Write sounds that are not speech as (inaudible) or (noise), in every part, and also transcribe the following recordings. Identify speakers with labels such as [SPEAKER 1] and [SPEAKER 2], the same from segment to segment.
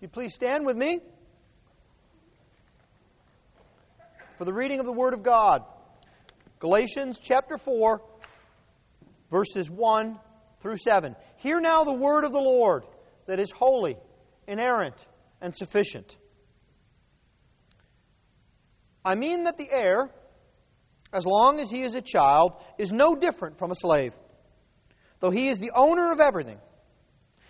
[SPEAKER 1] you please stand with me for the reading of the Word of God. Galatians chapter 4, verses 1 through 7. Hear now the word of the Lord that is holy, inerrant, and sufficient. I mean that the heir, as long as he is a child, is no different from a slave, though he is the owner of everything.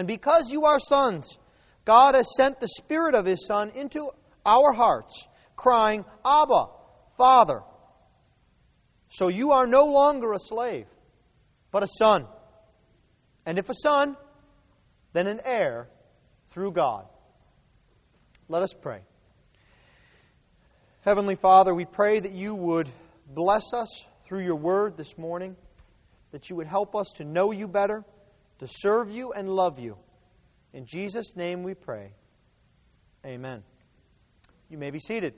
[SPEAKER 1] And because you are sons, God has sent the Spirit of His Son into our hearts, crying, Abba, Father. So you are no longer a slave, but a son. And if a son, then an heir through God. Let us pray. Heavenly Father, we pray that you would bless us through your word this morning, that you would help us to know you better, to serve you and love you. In Jesus' name we pray. Amen. You may be seated.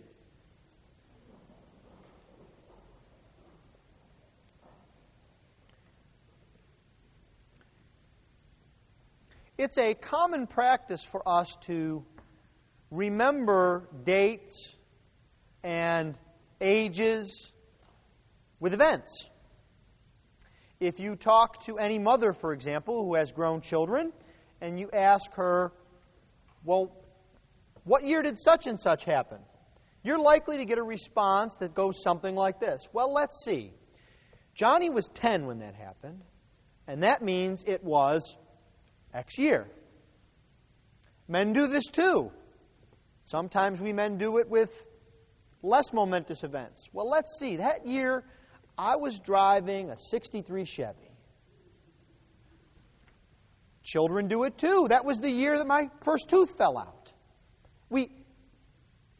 [SPEAKER 1] It's a common practice for us to remember dates and ages with events. If you talk to any mother, for example, who has grown children, and you ask her, Well, what year did such and such happen? You're likely to get a response that goes something like this Well, let's see. Johnny was 10 when that happened, and that means it was X year. Men do this too. Sometimes we men do it with less momentous events. Well, let's see. That year, I was driving a 63 Chevy. Children do it too. That was the year that my first tooth fell out. We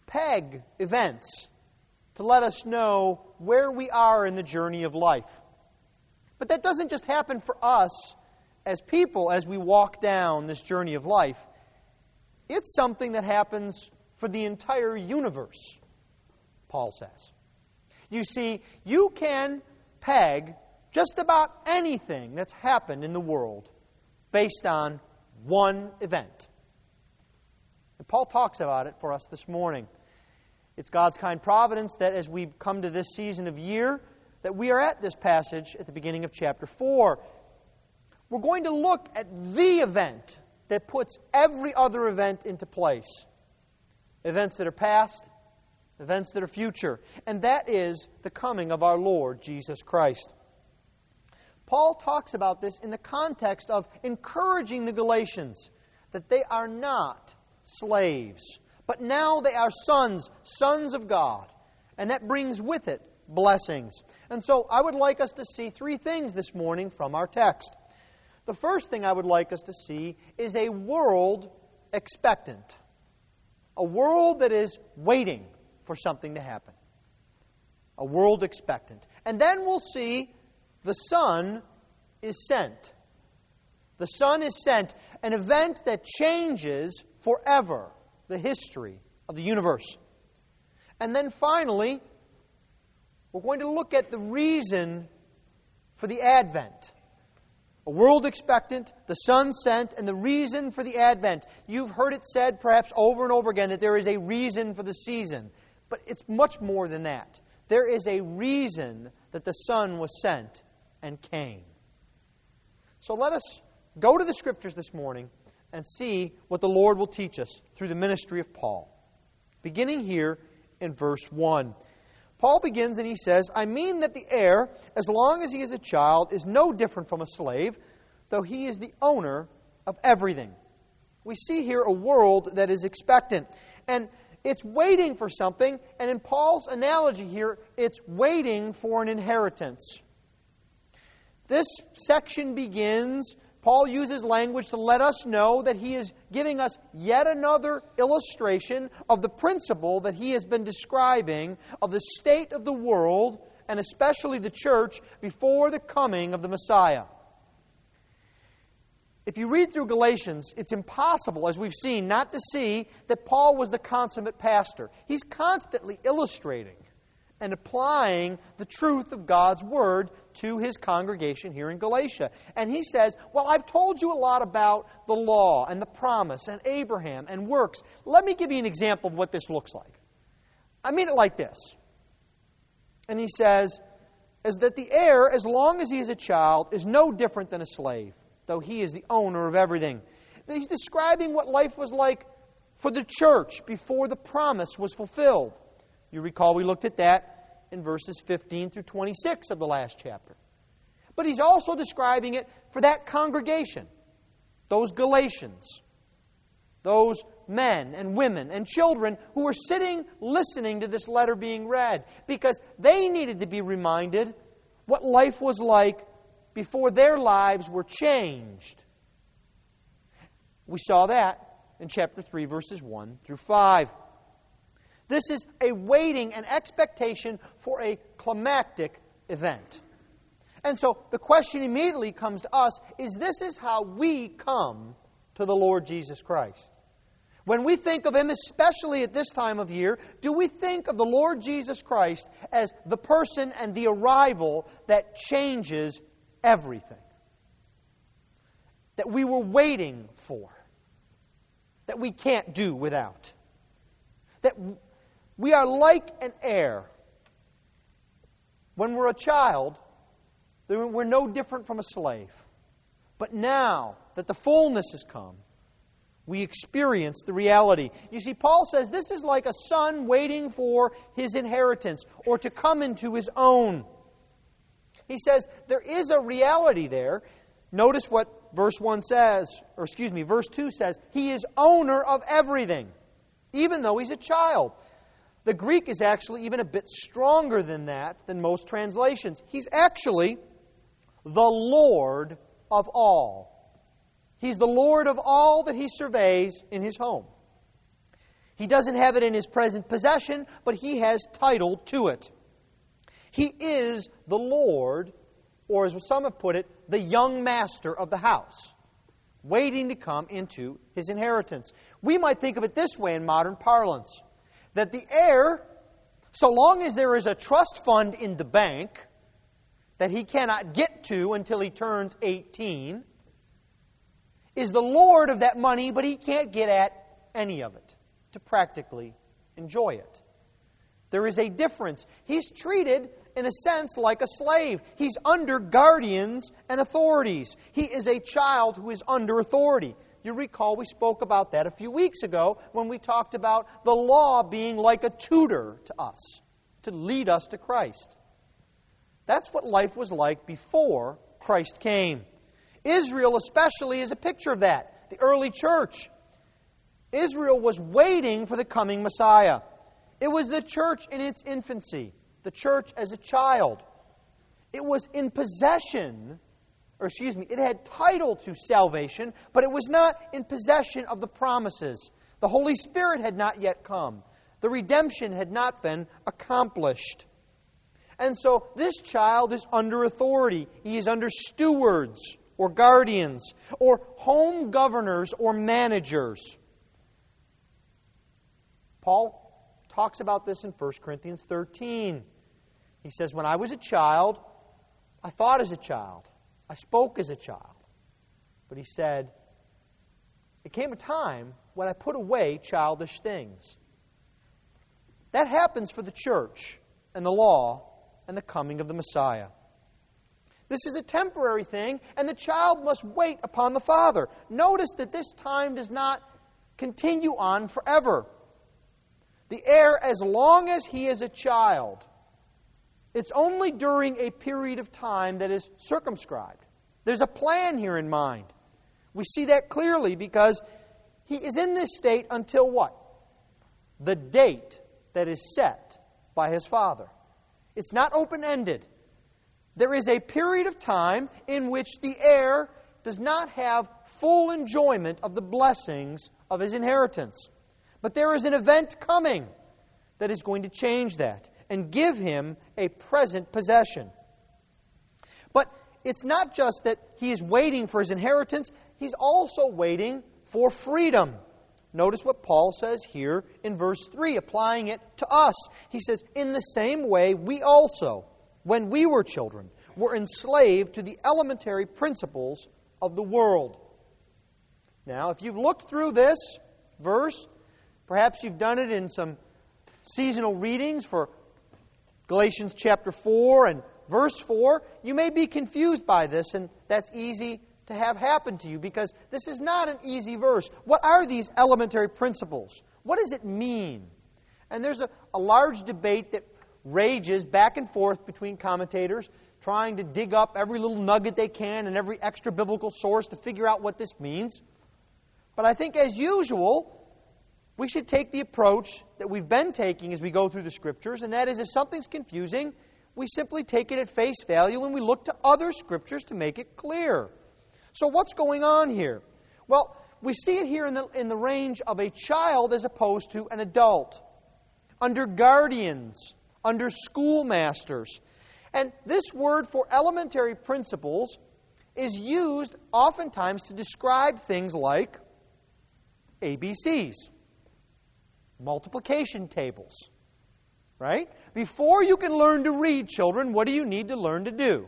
[SPEAKER 1] peg events to let us know where we are in the journey of life. But that doesn't just happen for us as people as we walk down this journey of life. It's something that happens for the entire universe. Paul says. You see, you can peg just about anything that's happened in the world based on one event. And Paul talks about it for us this morning. It's God's kind providence that as we come to this season of year, that we are at this passage at the beginning of chapter 4. We're going to look at the event that puts every other event into place. Events that are past, events that are future, and that is the coming of our Lord Jesus Christ. Paul talks about this in the context of encouraging the Galatians that they are not slaves, but now they are sons, sons of God, and that brings with it blessings. And so I would like us to see three things this morning from our text. The first thing I would like us to see is a world expectant, a world that is waiting for something to happen. A world expectant. And then we'll see the Son is sent. The Son is sent, an event that changes forever the history of the universe. And then finally, we're going to look at the reason for the Advent. A world expectant, the Son sent, and the reason for the Advent. You've heard it said perhaps over and over again that there is a reason for the season. But it's much more than that. There is a reason that the Son was sent and came. So let us go to the Scriptures this morning and see what the Lord will teach us through the ministry of Paul. Beginning here in verse 1. Paul begins and he says, I mean that the heir, as long as he is a child, is no different from a slave, though he is the owner of everything. We see here a world that is expectant. And it's waiting for something, and in Paul's analogy here, it's waiting for an inheritance. This section begins Paul uses language to let us know that he is giving us yet another illustration of the principle that he has been describing of the state of the world and especially the church before the coming of the Messiah. If you read through Galatians, it's impossible, as we've seen, not to see that Paul was the consummate pastor. He's constantly illustrating and applying the truth of God's Word to his congregation here in Galatia. And he says, Well, I've told you a lot about the law and the promise and Abraham and works. Let me give you an example of what this looks like. I mean it like this. And he says, Is that the heir, as long as he is a child, is no different than a slave though he is the owner of everything. He's describing what life was like for the church before the promise was fulfilled. You recall we looked at that in verses 15 through 26 of the last chapter. But he's also describing it for that congregation, those Galatians, those men and women and children who were sitting listening to this letter being read because they needed to be reminded what life was like before their lives were changed. We saw that in chapter 3, verses 1 through 5. This is a waiting and expectation for a climactic event. And so the question immediately comes to us is this is how we come to the Lord Jesus Christ. When we think of Him, especially at this time of year, do we think of the Lord Jesus Christ as the person and the arrival that changes everything that we were waiting for, that we can't do without. That we are like an heir. When we're a child, we're no different from a slave. But now that the fullness has come, we experience the reality. You see, Paul says this is like a son waiting for his inheritance or to come into his own. He says there is a reality there. Notice what verse 1 says, or excuse me, verse 2 says, He is owner of everything, even though he's a child. The Greek is actually even a bit stronger than that, than most translations. He's actually the Lord of all. He's the Lord of all that he surveys in his home. He doesn't have it in his present possession, but he has title to it. He is the Lord, or as some have put it, the young master of the house, waiting to come into his inheritance. We might think of it this way in modern parlance that the heir, so long as there is a trust fund in the bank that he cannot get to until he turns 18, is the Lord of that money, but he can't get at any of it to practically enjoy it. There is a difference. He's treated in a sense, like a slave. He's under guardians and authorities. He is a child who is under authority. You recall we spoke about that a few weeks ago when we talked about the law being like a tutor to us to lead us to Christ. That's what life was like before Christ came. Israel, especially, is a picture of that. The early church. Israel was waiting for the coming Messiah. It was the church in its infancy the church as a child. It was in possession, or excuse me, it had title to salvation, but it was not in possession of the promises. The Holy Spirit had not yet come. The redemption had not been accomplished. And so this child is under authority. He is under stewards or guardians or home governors or managers. Paul talks about this in 1 Corinthians 13. He says, When I was a child, I thought as a child, I spoke as a child. But he said, It came a time when I put away childish things. That happens for the church and the law and the coming of the Messiah. This is a temporary thing, and the child must wait upon the Father. Notice that this time does not continue on forever. The heir, as long as he is a child, it's only during a period of time that is circumscribed. There's a plan here in mind. We see that clearly because he is in this state until what? The date that is set by his father. It's not open ended. There is a period of time in which the heir does not have full enjoyment of the blessings of his inheritance. But there is an event coming that is going to change that and give him a present possession. But it's not just that he is waiting for his inheritance, he's also waiting for freedom. Notice what Paul says here in verse 3, applying it to us. He says, In the same way, we also, when we were children, were enslaved to the elementary principles of the world. Now, if you've looked through this verse, perhaps you've done it in some seasonal readings for Galatians chapter 4 and verse 4, you may be confused by this, and that's easy to have happen to you because this is not an easy verse. What are these elementary principles? What does it mean? And there's a, a large debate that rages back and forth between commentators trying to dig up every little nugget they can and every extra biblical source to figure out what this means. But I think, as usual, we should take the approach that we've been taking as we go through the Scriptures, and that is if something's confusing, we simply take it at face value and we look to other Scriptures to make it clear. So, what's going on here? Well, we see it here in the, in the range of a child as opposed to an adult, under guardians, under schoolmasters. And this word for elementary principles is used oftentimes to describe things like ABCs, multiplication tables. Right? Before you can learn to read, children, what do you need to learn to do?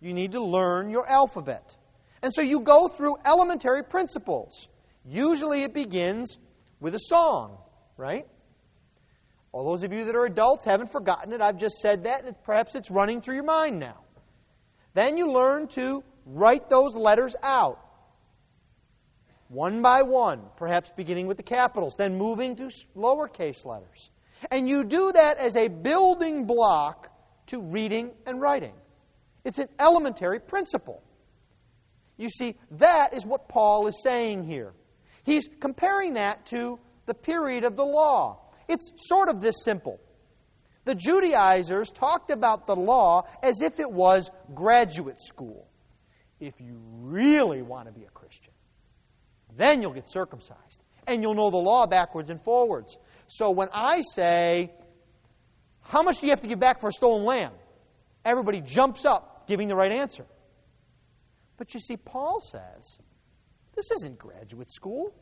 [SPEAKER 1] You need to learn your alphabet. And so you go through elementary principles. Usually it begins with a song, right? All those of you that are adults haven't forgotten it. I've just said that, and perhaps it's running through your mind now. Then you learn to write those letters out. One by one, perhaps beginning with the capitals, then moving to lowercase letters. And you do that as a building block to reading and writing. It's an elementary principle. You see, that is what Paul is saying here. He's comparing that to the period of the law. It's sort of this simple. The Judaizers talked about the law as if it was graduate school. If you really want to be a Christian, then you'll get circumcised and you'll know the law backwards and forwards. So when I say, How much do you have to give back for a stolen lamb? Everybody jumps up giving the right answer. But you see, Paul says this isn't graduate school,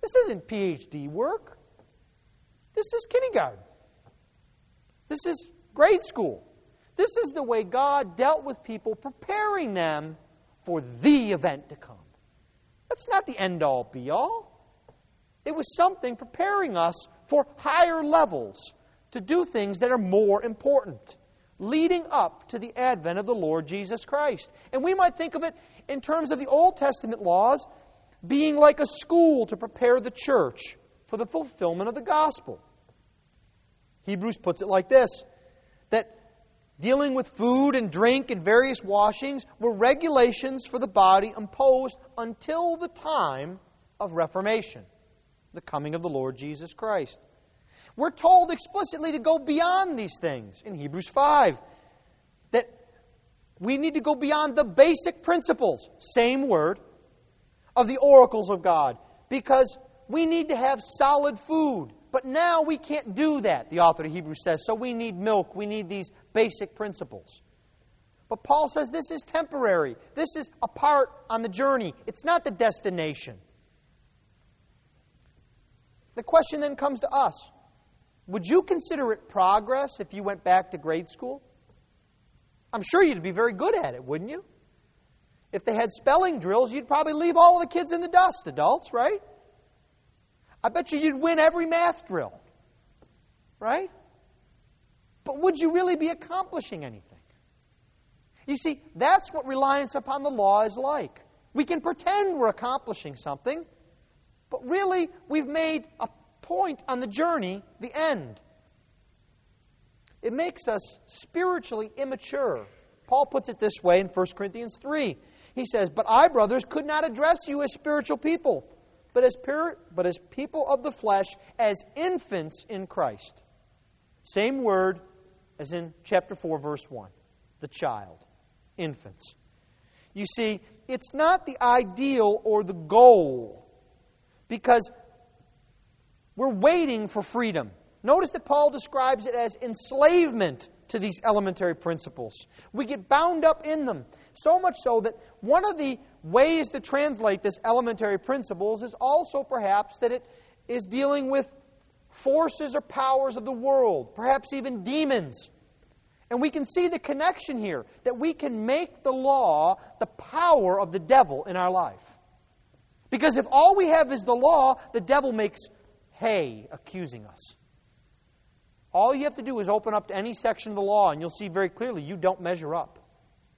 [SPEAKER 1] this isn't PhD work, this is kindergarten, this is grade school. This is the way God dealt with people, preparing them for the event to come. That's not the end all be all. It was something preparing us for higher levels to do things that are more important leading up to the advent of the Lord Jesus Christ. And we might think of it in terms of the Old Testament laws being like a school to prepare the church for the fulfillment of the gospel. Hebrews puts it like this that dealing with food and drink and various washings were regulations for the body imposed until the time of Reformation, the coming of the Lord Jesus Christ. We're told explicitly to go beyond these things in Hebrews 5. That we need to go beyond the basic principles, same word, of the oracles of God. Because we need to have solid food. But now we can't do that, the author of Hebrews says. So we need milk. We need these basic principles. But Paul says this is temporary. This is a part on the journey. It's not the destination. The question then comes to us would you consider it progress if you went back to grade school? I'm sure you'd be very good at it, wouldn't you? If they had spelling drills, you'd probably leave all the kids in the dust, adults, right? I bet you you'd win every math drill, right? But would you really be accomplishing anything? You see, that's what reliance upon the law is like. We can pretend we're accomplishing something, but really we've made a point on the journey, the end. It makes us spiritually immature. Paul puts it this way in 1 Corinthians 3. He says, But I, brothers, could not address you as spiritual people, but as, pure, but as people of the flesh, as infants in Christ. Same word as in chapter 4, verse 1 the child, infants. You see, it's not the ideal or the goal because we're waiting for freedom. Notice that Paul describes it as enslavement to these elementary principles. We get bound up in them, so much so that one of the ways to translate this elementary principles is also perhaps that it is dealing with forces or powers of the world, perhaps even demons. And we can see the connection here that we can make the law the power of the devil in our life. Because if all we have is the law, the devil makes hay accusing us. All you have to do is open up to any section of the law, and you'll see very clearly you don't measure up.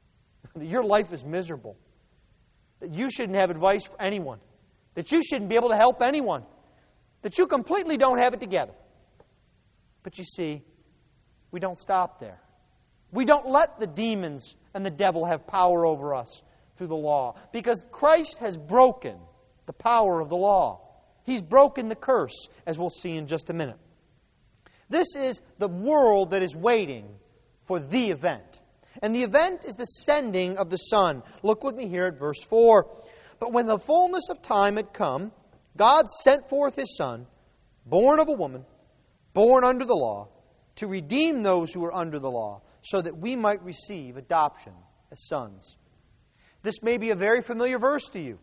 [SPEAKER 1] (laughs) your life is miserable. That you shouldn't have advice for anyone. That you shouldn't be able to help anyone. That you completely don't have it together. But you see, we don't stop there. We don't let the demons and the devil have power over us through the law because Christ has broken the power of the law. He's broken the curse, as we'll see in just a minute. This is the world that is waiting for the event. And the event is the sending of the Son. Look with me here at verse 4. But when the fullness of time had come, God sent forth His Son, born of a woman, born under the law, to redeem those who were under the law so that we might receive adoption as sons. This may be a very familiar verse to you.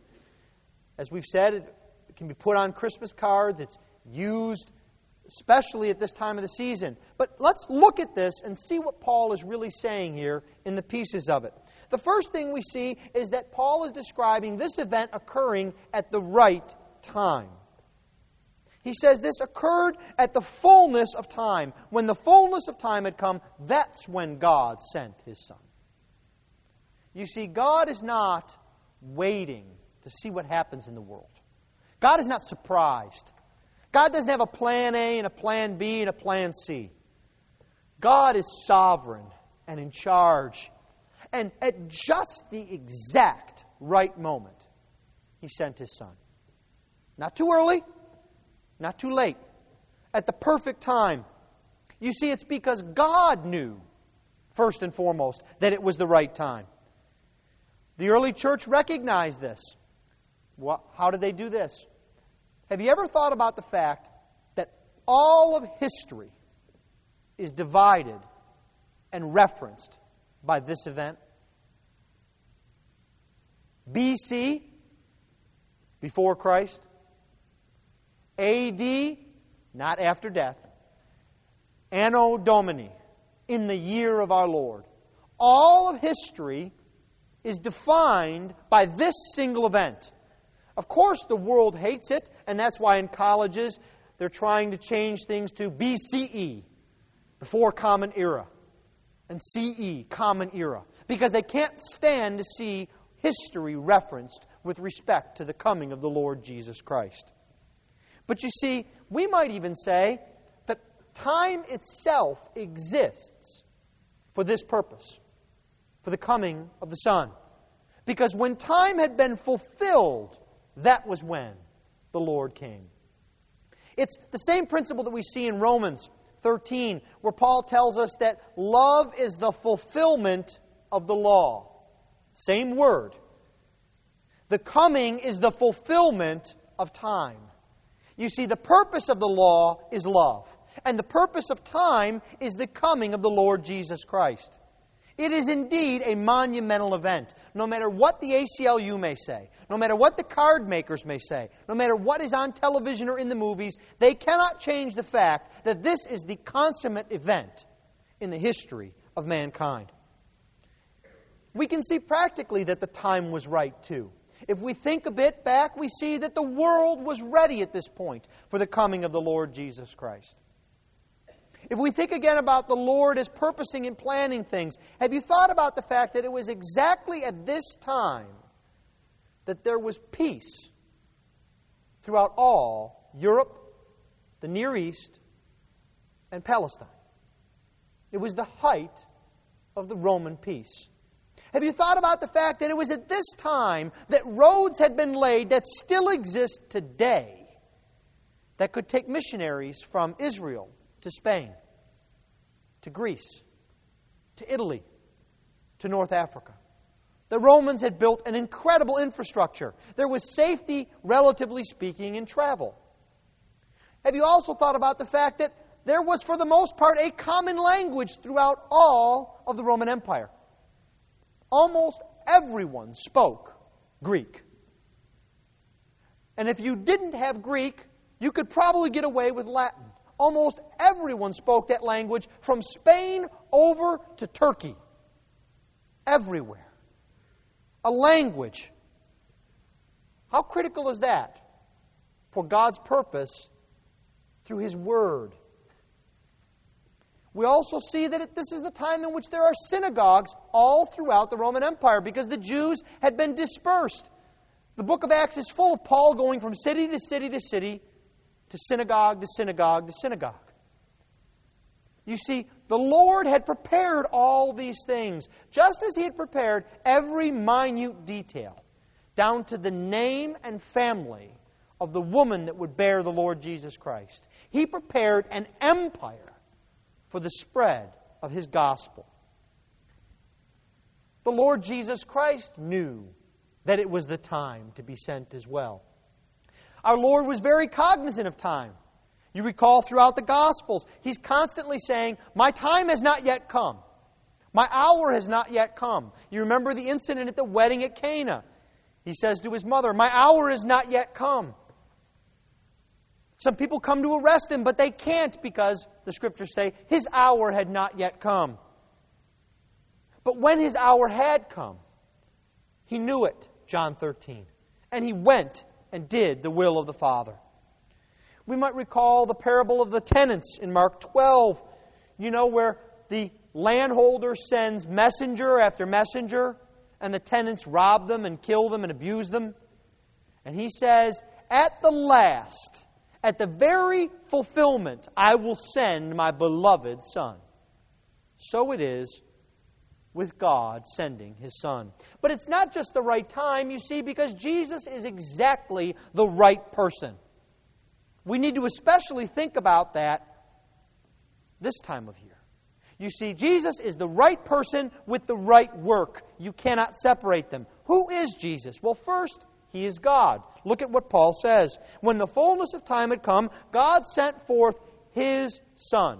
[SPEAKER 1] As we've said, it can be put on Christmas cards, it's used especially at this time of the season. But let's look at this and see what Paul is really saying here in the pieces of it. The first thing we see is that Paul is describing this event occurring at the right time. He says this occurred at the fullness of time. When the fullness of time had come, that's when God sent his Son. You see, God is not waiting to see what happens in the world. God is not surprised. God doesn't have a plan A and a plan B and a plan C. God is sovereign and in charge. And at just the exact right moment, He sent His Son. Not too early, not too late, at the perfect time. You see, it's because God knew, first and foremost, that it was the right time. The early church recognized this. Well, how did they do this? Have you ever thought about the fact that all of history is divided and referenced by this event? BC, before Christ, AD, not after death. Anno Domini, in the year of our Lord. All of history is defined by this single event. Of course, the world hates it, and that's why in colleges they're trying to change things to BCE, before Common Era, and CE, Common Era, because they can't stand to see history referenced with respect to the coming of the Lord Jesus Christ. But you see, we might even say that time itself exists for this purpose, for the coming of the Son. Because when time had been fulfilled, that was when the Lord came. It's the same principle that we see in Romans 13, where Paul tells us that love is the fulfillment of the law. Same word. The coming is the fulfillment of time. You see, the purpose of the law is love, and the purpose of time is the coming of the Lord Jesus Christ. It is indeed a monumental event, no matter what the ACLU may say, no matter what the card makers may say, no matter what is on television or in the movies, they cannot change the fact that this is the consummate event in the history of mankind. We can see practically that the time was right, too. If we think a bit back, we see that the world was ready at this point for the coming of the Lord Jesus Christ. If we think again about the Lord as purposing and planning things, have you thought about the fact that it was exactly at this time that there was peace throughout all Europe, the Near East, and Palestine? It was the height of the Roman peace. Have you thought about the fact that it was at this time that roads had been laid that still exist today that could take missionaries from Israel to Spain, to Greece, to Italy, to North Africa? The Romans had built an incredible infrastructure. There was safety, relatively speaking, in travel. Have you also thought about the fact that there was, for the most part, a common language throughout all of the Roman Empire? Almost everyone spoke Greek. And if you didn't have Greek, you could probably get away with Latin. Almost everyone spoke that language from Spain over to Turkey. Everywhere. A language. How critical is that for God's purpose through His Word? We also see that this is the time in which there are synagogues all throughout the Roman Empire because the Jews had been dispersed. The book of Acts is full of Paul going from city to city to city, to synagogue to synagogue to synagogue. You see, the Lord had prepared all these things, just as He had prepared every minute detail, down to the name and family of the woman that would bear the Lord Jesus Christ. He prepared an empire for the spread of His gospel. The Lord Jesus Christ knew that it was the time to be sent as well. Our Lord was very cognizant of time. You recall throughout the Gospels, He's constantly saying, My time has not yet come. My hour has not yet come. You remember the incident at the wedding at Cana. He says to his mother, My hour has not yet come. Some people come to arrest him, but they can't because, the scriptures say, his hour had not yet come. But when his hour had come, he knew it. John 13. And he went and did the will of the Father. We might recall the parable of the tenants in Mark 12, you know, where the landholder sends messenger after messenger, and the tenants rob them and kill them and abuse them. And he says, At the last, at the very fulfillment, I will send my beloved Son. So it is with God sending his son. But it's not just the right time, you see, because Jesus is exactly the right person. We need to especially think about that this time of year. You see, Jesus is the right person with the right work. You cannot separate them. Who is Jesus? Well, first, he is God. Look at what Paul says. When the fullness of time had come, God sent forth his Son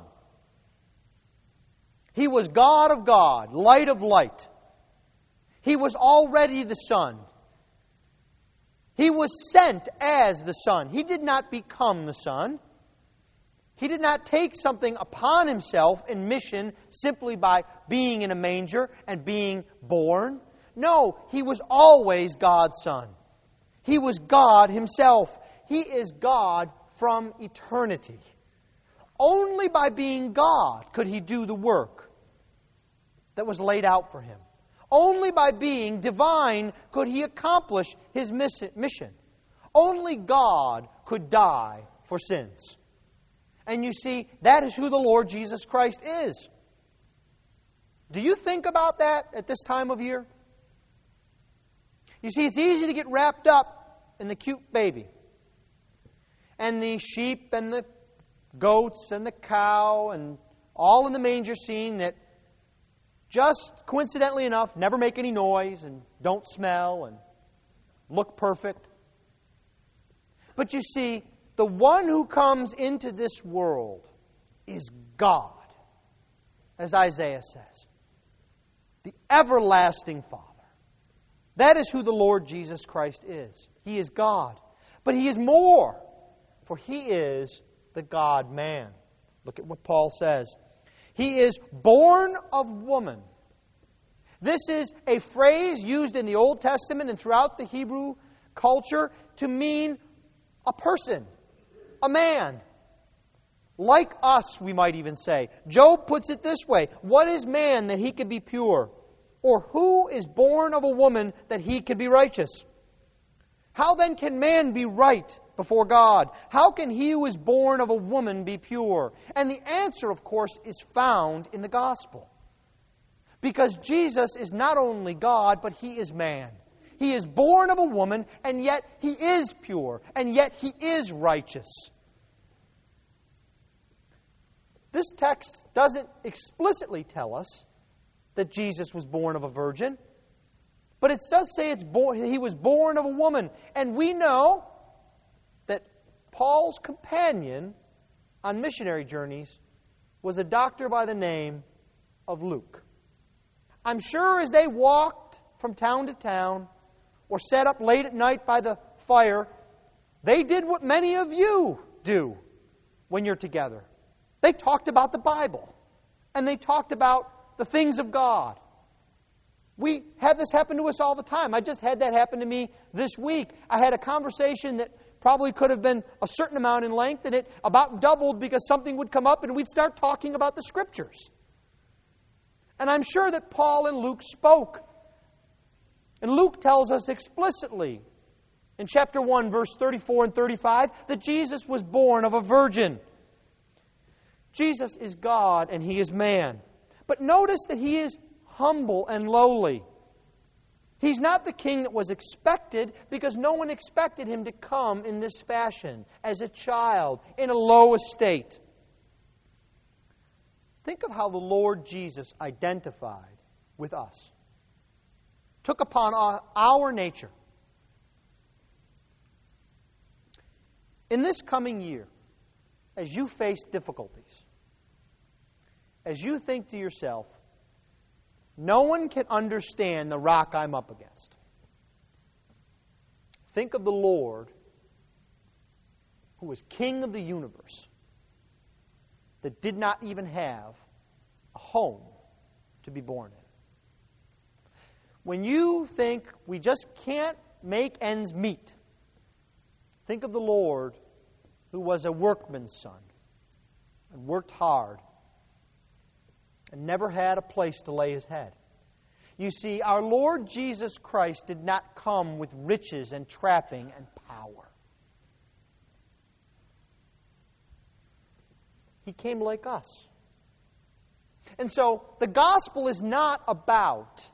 [SPEAKER 1] he was God of God, light of light. He was already the Son. He was sent as the Son. He did not become the Son. He did not take something upon himself in mission simply by being in a manger and being born. No, he was always God's Son. He was God himself. He is God from eternity. Only by being God could he do the work that was laid out for him. Only by being divine could he accomplish his mission. Only God could die for sins. And you see, that is who the Lord Jesus Christ is. Do you think about that at this time of year? You see, it's easy to get wrapped up in the cute baby and the sheep and the goats and the cow and all in the manger scene that just coincidentally enough, never make any noise and don't smell and look perfect. But you see, the one who comes into this world is God, as Isaiah says, the everlasting Father. That is who the Lord Jesus Christ is. He is God. But He is more, for He is the God man. Look at what Paul says. He is born of woman. This is a phrase used in the Old Testament and throughout the Hebrew culture to mean a person, a man. Like us, we might even say. Job puts it this way What is man that he could be pure? Or who is born of a woman that he could be righteous? How then can man be right before God? How can he who is born of a woman be pure? And the answer, of course, is found in the gospel. Because Jesus is not only God, but he is man. He is born of a woman, and yet he is pure, and yet he is righteous. This text doesn't explicitly tell us that Jesus was born of a virgin. But it does say it's born, he was born of a woman. And we know Paul's companion on missionary journeys was a doctor by the name of Luke. I'm sure as they walked from town to town or sat up late at night by the fire, they did what many of you do when you're together. They talked about the Bible and they talked about the things of God. We have this happen to us all the time. I just had that happen to me this week. I had a conversation that probably could have been a certain amount in length, and it about doubled because something would come up and we'd start talking about the Scriptures. And I'm sure that Paul and Luke spoke. And Luke tells us explicitly in chapter 1, verse 34 and 35, that Jesus was born of a virgin. Jesus is God and he is man. But notice that he is humble and lowly. He's not the king that was expected because no one expected him to come in this fashion, as a child, in a low estate. Think of how the Lord Jesus identified with us, took upon our nature. In this coming year, as you face difficulties, as you think to yourself, no one can understand the rock I'm up against. Think of the Lord who was king of the universe that did not even have a home to be born in. When you think we just can't make ends meet, think of the Lord who was a workman's son and worked hard and never had a place to lay his head. You see, our Lord Jesus Christ did not come with riches and trapping and power. He came like us. And so the gospel is not about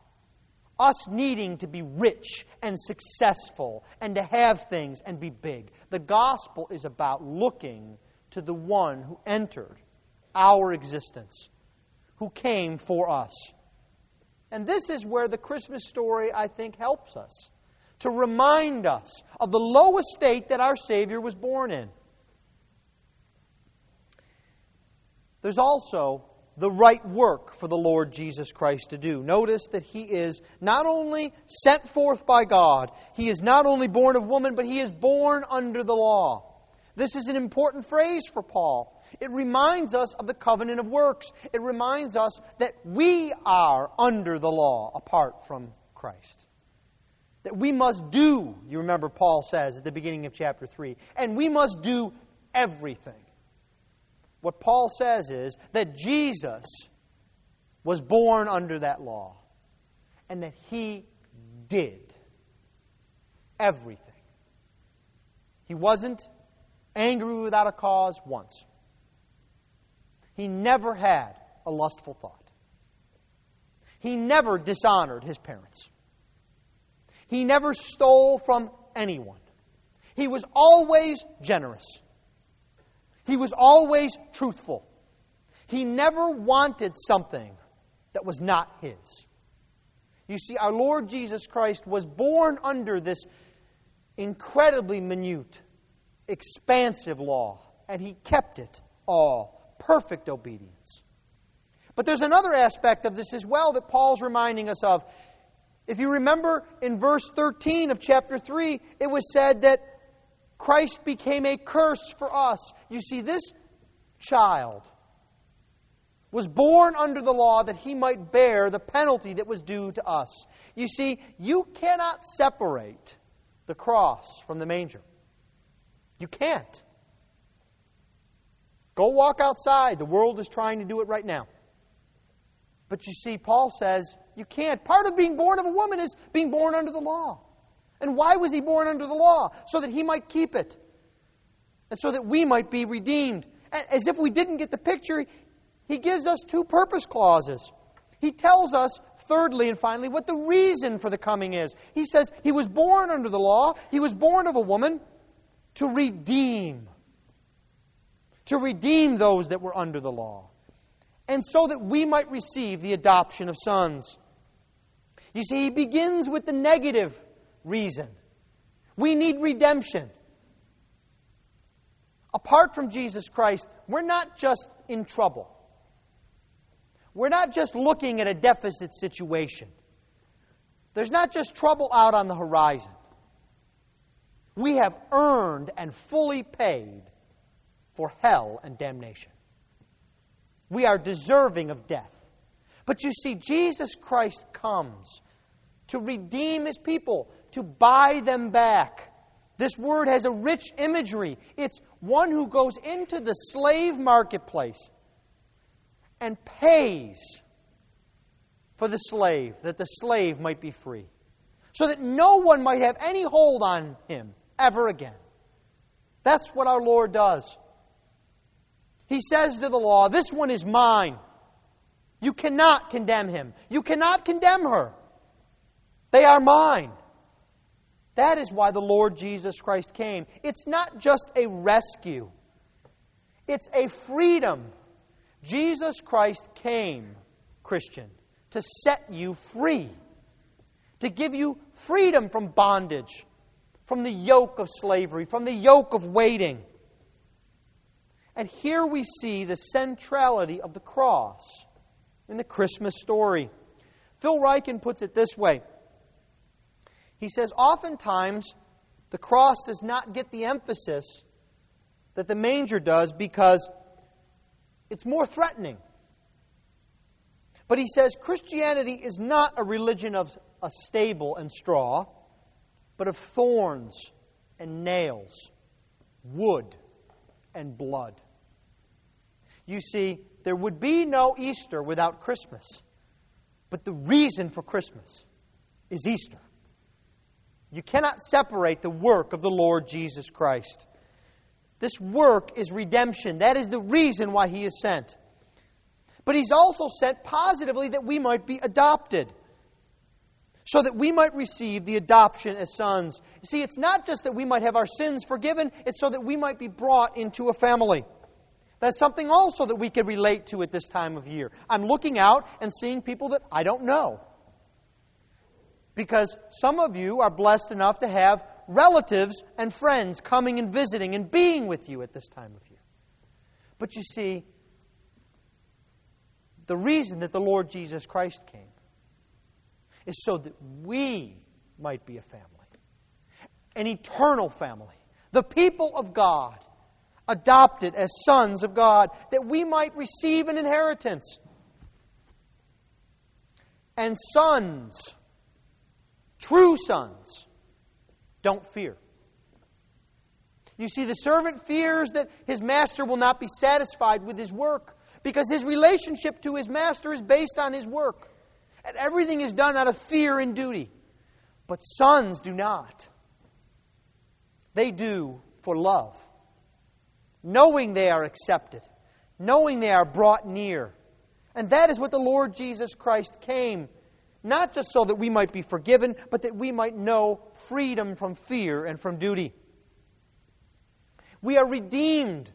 [SPEAKER 1] us needing to be rich and successful and to have things and be big. The gospel is about looking to the one who entered our existence, who came for us. And this is where the Christmas story, I think, helps us to remind us of the low estate that our Savior was born in. There's also the right work for the Lord Jesus Christ to do. Notice that he is not only sent forth by God, he is not only born of woman, but he is born under the law. This is an important phrase for Paul. It reminds us of the covenant of works. It reminds us that we are under the law apart from Christ. That we must do, you remember Paul says at the beginning of chapter 3, and we must do everything. What Paul says is that Jesus was born under that law and that he did everything. He wasn't angry without a cause once. He never had a lustful thought. He never dishonored his parents. He never stole from anyone. He was always generous. He was always truthful. He never wanted something that was not his. You see, our Lord Jesus Christ was born under this incredibly minute, expansive law, and he kept it all. Perfect obedience. But there's another aspect of this as well that Paul's reminding us of. If you remember in verse 13 of chapter 3, it was said that Christ became a curse for us. You see, this child was born under the law that he might bear the penalty that was due to us. You see, you cannot separate the cross from the manger. You can't. Go walk outside. The world is trying to do it right now. But you see, Paul says you can't. Part of being born of a woman is being born under the law. And why was he born under the law? So that he might keep it. And so that we might be redeemed. And as if we didn't get the picture, he gives us two purpose clauses. He tells us, thirdly and finally, what the reason for the coming is. He says he was born under the law, he was born of a woman to redeem. To redeem those that were under the law. And so that we might receive the adoption of sons. You see, he begins with the negative reason. We need redemption. Apart from Jesus Christ, we're not just in trouble. We're not just looking at a deficit situation. There's not just trouble out on the horizon. We have earned and fully paid for hell and damnation. We are deserving of death. But you see, Jesus Christ comes to redeem his people, to buy them back. This word has a rich imagery. It's one who goes into the slave marketplace and pays for the slave, that the slave might be free, so that no one might have any hold on him ever again. That's what our Lord does. He says to the law, This one is mine. You cannot condemn him. You cannot condemn her. They are mine. That is why the Lord Jesus Christ came. It's not just a rescue, it's a freedom. Jesus Christ came, Christian, to set you free, to give you freedom from bondage, from the yoke of slavery, from the yoke of waiting. And here we see the centrality of the cross in the Christmas story. Phil Ryken puts it this way He says, Oftentimes, the cross does not get the emphasis that the manger does because it's more threatening. But he says Christianity is not a religion of a stable and straw, but of thorns and nails, wood and blood. You see, there would be no Easter without Christmas. But the reason for Christmas is Easter. You cannot separate the work of the Lord Jesus Christ. This work is redemption. That is the reason why He is sent. But He's also sent positively that we might be adopted, so that we might receive the adoption as sons. See, it's not just that we might have our sins forgiven, it's so that we might be brought into a family. That's something also that we can relate to at this time of year. I'm looking out and seeing people that I don't know. Because some of you are blessed enough to have relatives and friends coming and visiting and being with you at this time of year. But you see, the reason that the Lord Jesus Christ came is so that we might be a family, an eternal family, the people of God adopted as sons of God, that we might receive an inheritance. And sons, true sons, don't fear. You see, the servant fears that his master will not be satisfied with his work because his relationship to his master is based on his work. And everything is done out of fear and duty. But sons do not. They do for love knowing they are accepted, knowing they are brought near. And that is what the Lord Jesus Christ came, not just so that we might be forgiven, but that we might know freedom from fear and from duty. We are redeemed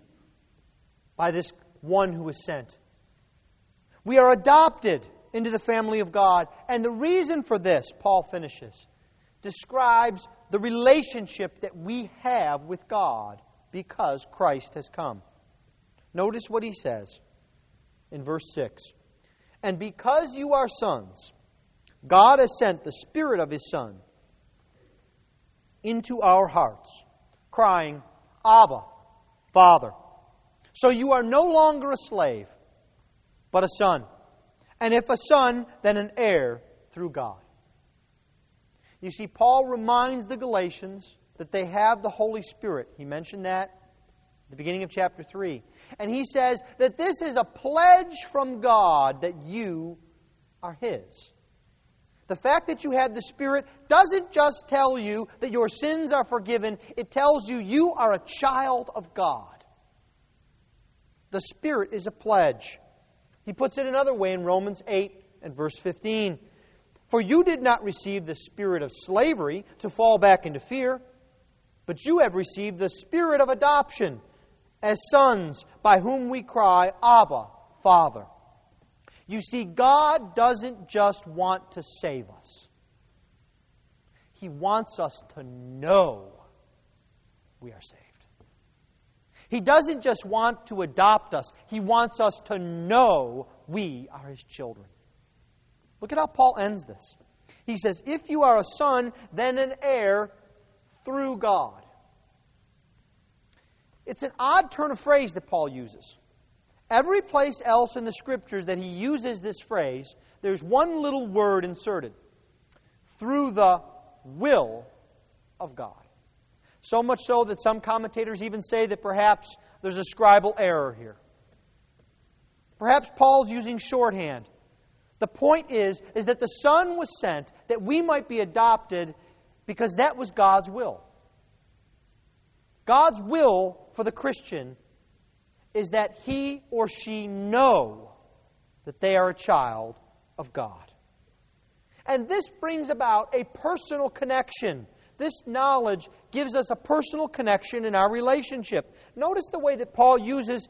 [SPEAKER 1] by this one who was sent. We are adopted into the family of God. And the reason for this, Paul finishes, describes the relationship that we have with God because Christ has come. Notice what he says in verse 6 And because you are sons, God has sent the Spirit of His Son into our hearts, crying, Abba, Father. So you are no longer a slave, but a son. And if a son, then an heir through God. You see, Paul reminds the Galatians that they have the Holy Spirit. He mentioned that at the beginning of chapter 3. And he says that this is a pledge from God that you are His. The fact that you have the Spirit doesn't just tell you that your sins are forgiven, it tells you you are a child of God. The Spirit is a pledge. He puts it another way in Romans 8 and verse 15. For you did not receive the spirit of slavery to fall back into fear but you have received the spirit of adoption as sons, by whom we cry, Abba, Father. You see, God doesn't just want to save us, He wants us to know we are saved. He doesn't just want to adopt us, He wants us to know we are His children. Look at how Paul ends this. He says, If you are a son, then an heir through God. It's an odd turn of phrase that Paul uses. Every place else in the scriptures that he uses this phrase, there's one little word inserted through the will of God. So much so that some commentators even say that perhaps there's a scribal error here. Perhaps Paul's using shorthand. The point is, is that the Son was sent that we might be adopted because that was God's will. God's will for the Christian is that he or she know that they are a child of God. And this brings about a personal connection. This knowledge gives us a personal connection in our relationship. Notice the way that Paul uses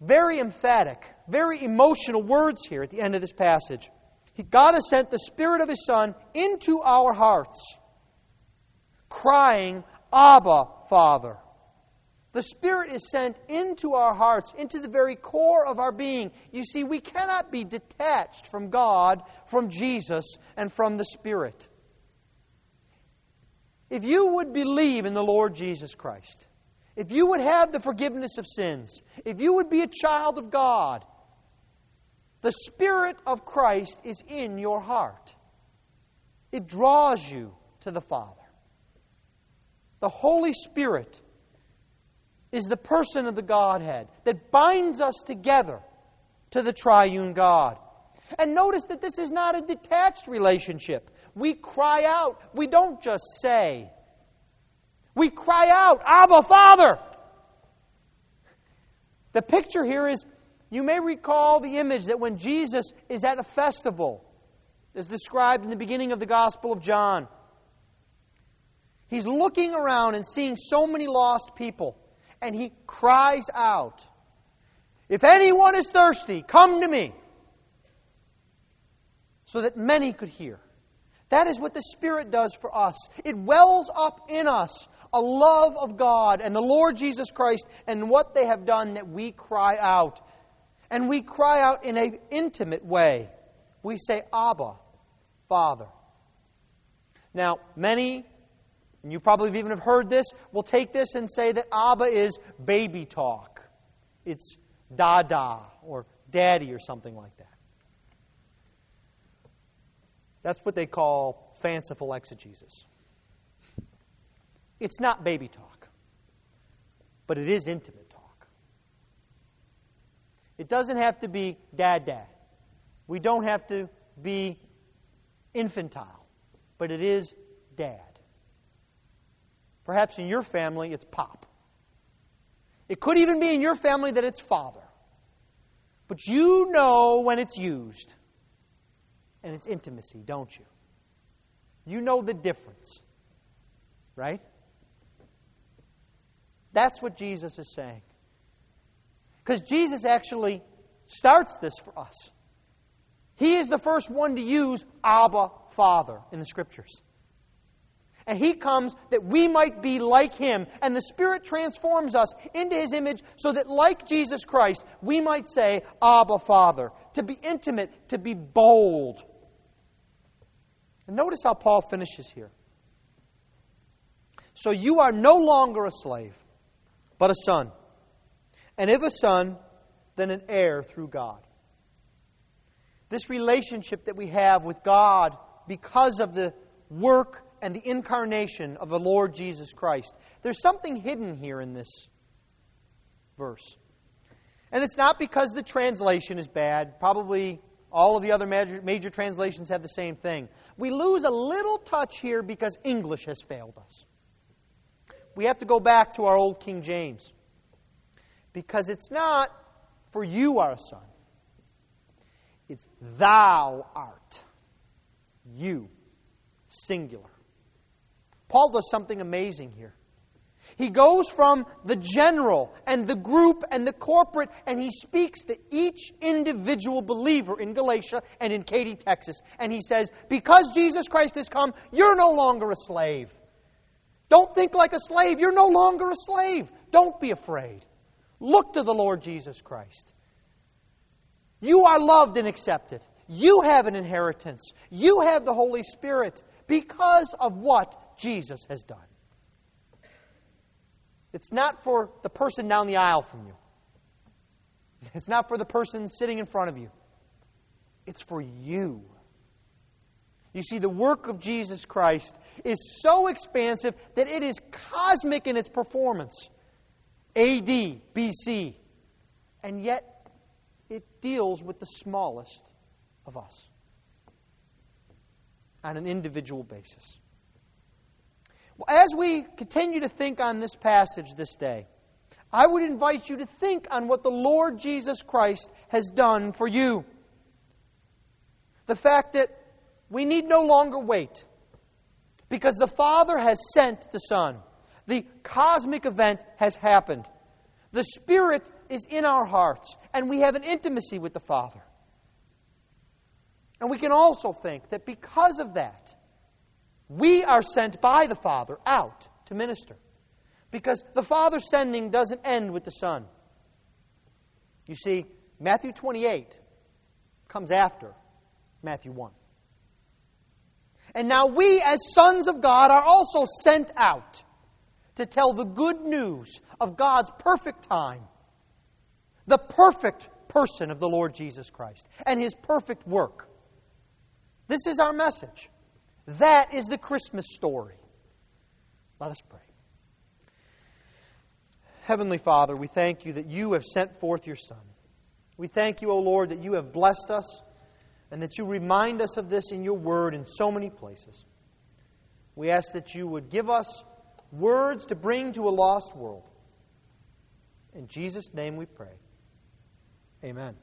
[SPEAKER 1] very emphatic, very emotional words here at the end of this passage. God has sent the Spirit of His Son into our hearts, crying, Abba, Father. The Spirit is sent into our hearts, into the very core of our being. You see, we cannot be detached from God, from Jesus, and from the Spirit. If you would believe in the Lord Jesus Christ, if you would have the forgiveness of sins, if you would be a child of God, the Spirit of Christ is in your heart. It draws you to the Father. The Holy Spirit is the person of the Godhead that binds us together to the triune God. And notice that this is not a detached relationship. We cry out, we don't just say. We cry out, Abba, Father! The picture here is you may recall the image that when Jesus is at a festival, as described in the beginning of the Gospel of John, he's looking around and seeing so many lost people, and he cries out, If anyone is thirsty, come to me, so that many could hear. That is what the Spirit does for us. It wells up in us a love of God and the Lord Jesus Christ and what they have done that we cry out. And we cry out in an intimate way. We say, Abba, Father. Now, many, and you probably even have heard this, will take this and say that Abba is baby talk. It's dada or daddy or something like that. That's what they call fanciful exegesis. It's not baby talk, but it is intimate talk. It doesn't have to be dad dad. We don't have to be infantile, but it is dad. Perhaps in your family, it's pop. It could even be in your family that it's father. But you know when it's used and it's intimacy, don't you? You know the difference, right? That's what Jesus is saying. Because Jesus actually starts this for us. He is the first one to use Abba, Father, in the Scriptures. And He comes that we might be like Him. And the Spirit transforms us into His image so that, like Jesus Christ, we might say, Abba, Father. To be intimate, to be bold. And notice how Paul finishes here. So you are no longer a slave but a son. And if a son, then an heir through God. This relationship that we have with God because of the work and the incarnation of the Lord Jesus Christ. There's something hidden here in this verse. And it's not because the translation is bad. Probably all of the other major, major, translations have the same thing. We lose a little touch here because English has failed us we have to go back to our old King James. Because it's not, for you are a son. It's thou art. You. Singular. Paul does something amazing here. He goes from the general and the group and the corporate, and he speaks to each individual believer in Galatia and in Katy, Texas. And he says, Because Jesus Christ has come, you're no longer a slave. Don't think like a slave. You're no longer a slave. Don't be afraid. Look to the Lord Jesus Christ. You are loved and accepted. You have an inheritance. You have the Holy Spirit because of what Jesus has done. It's not for the person down the aisle from you. It's not for the person sitting in front of you. It's for you. You see, the work of Jesus Christ is so expansive that it is cosmic in its performance. AD, BC. And yet, it deals with the smallest of us on an individual basis. As we continue to think on this passage this day, I would invite you to think on what the Lord Jesus Christ has done for you. The fact that we need no longer wait because the Father has sent the Son. The cosmic event has happened. The Spirit is in our hearts, and we have an intimacy with the Father. And we can also think that because of that, we are sent by the Father out to minister. Because the Father's sending doesn't end with the Son. You see, Matthew 28 comes after Matthew 1. And now we, as sons of God, are also sent out to tell the good news of God's perfect time, the perfect person of the Lord Jesus Christ, and his perfect work. This is our message. That is the Christmas story. Let us pray. Heavenly Father, we thank you that you have sent forth your Son. We thank you, O Lord, that you have blessed us and that you remind us of this in your word in so many places. We ask that you would give us words to bring to a lost world. In Jesus' name we pray. Amen.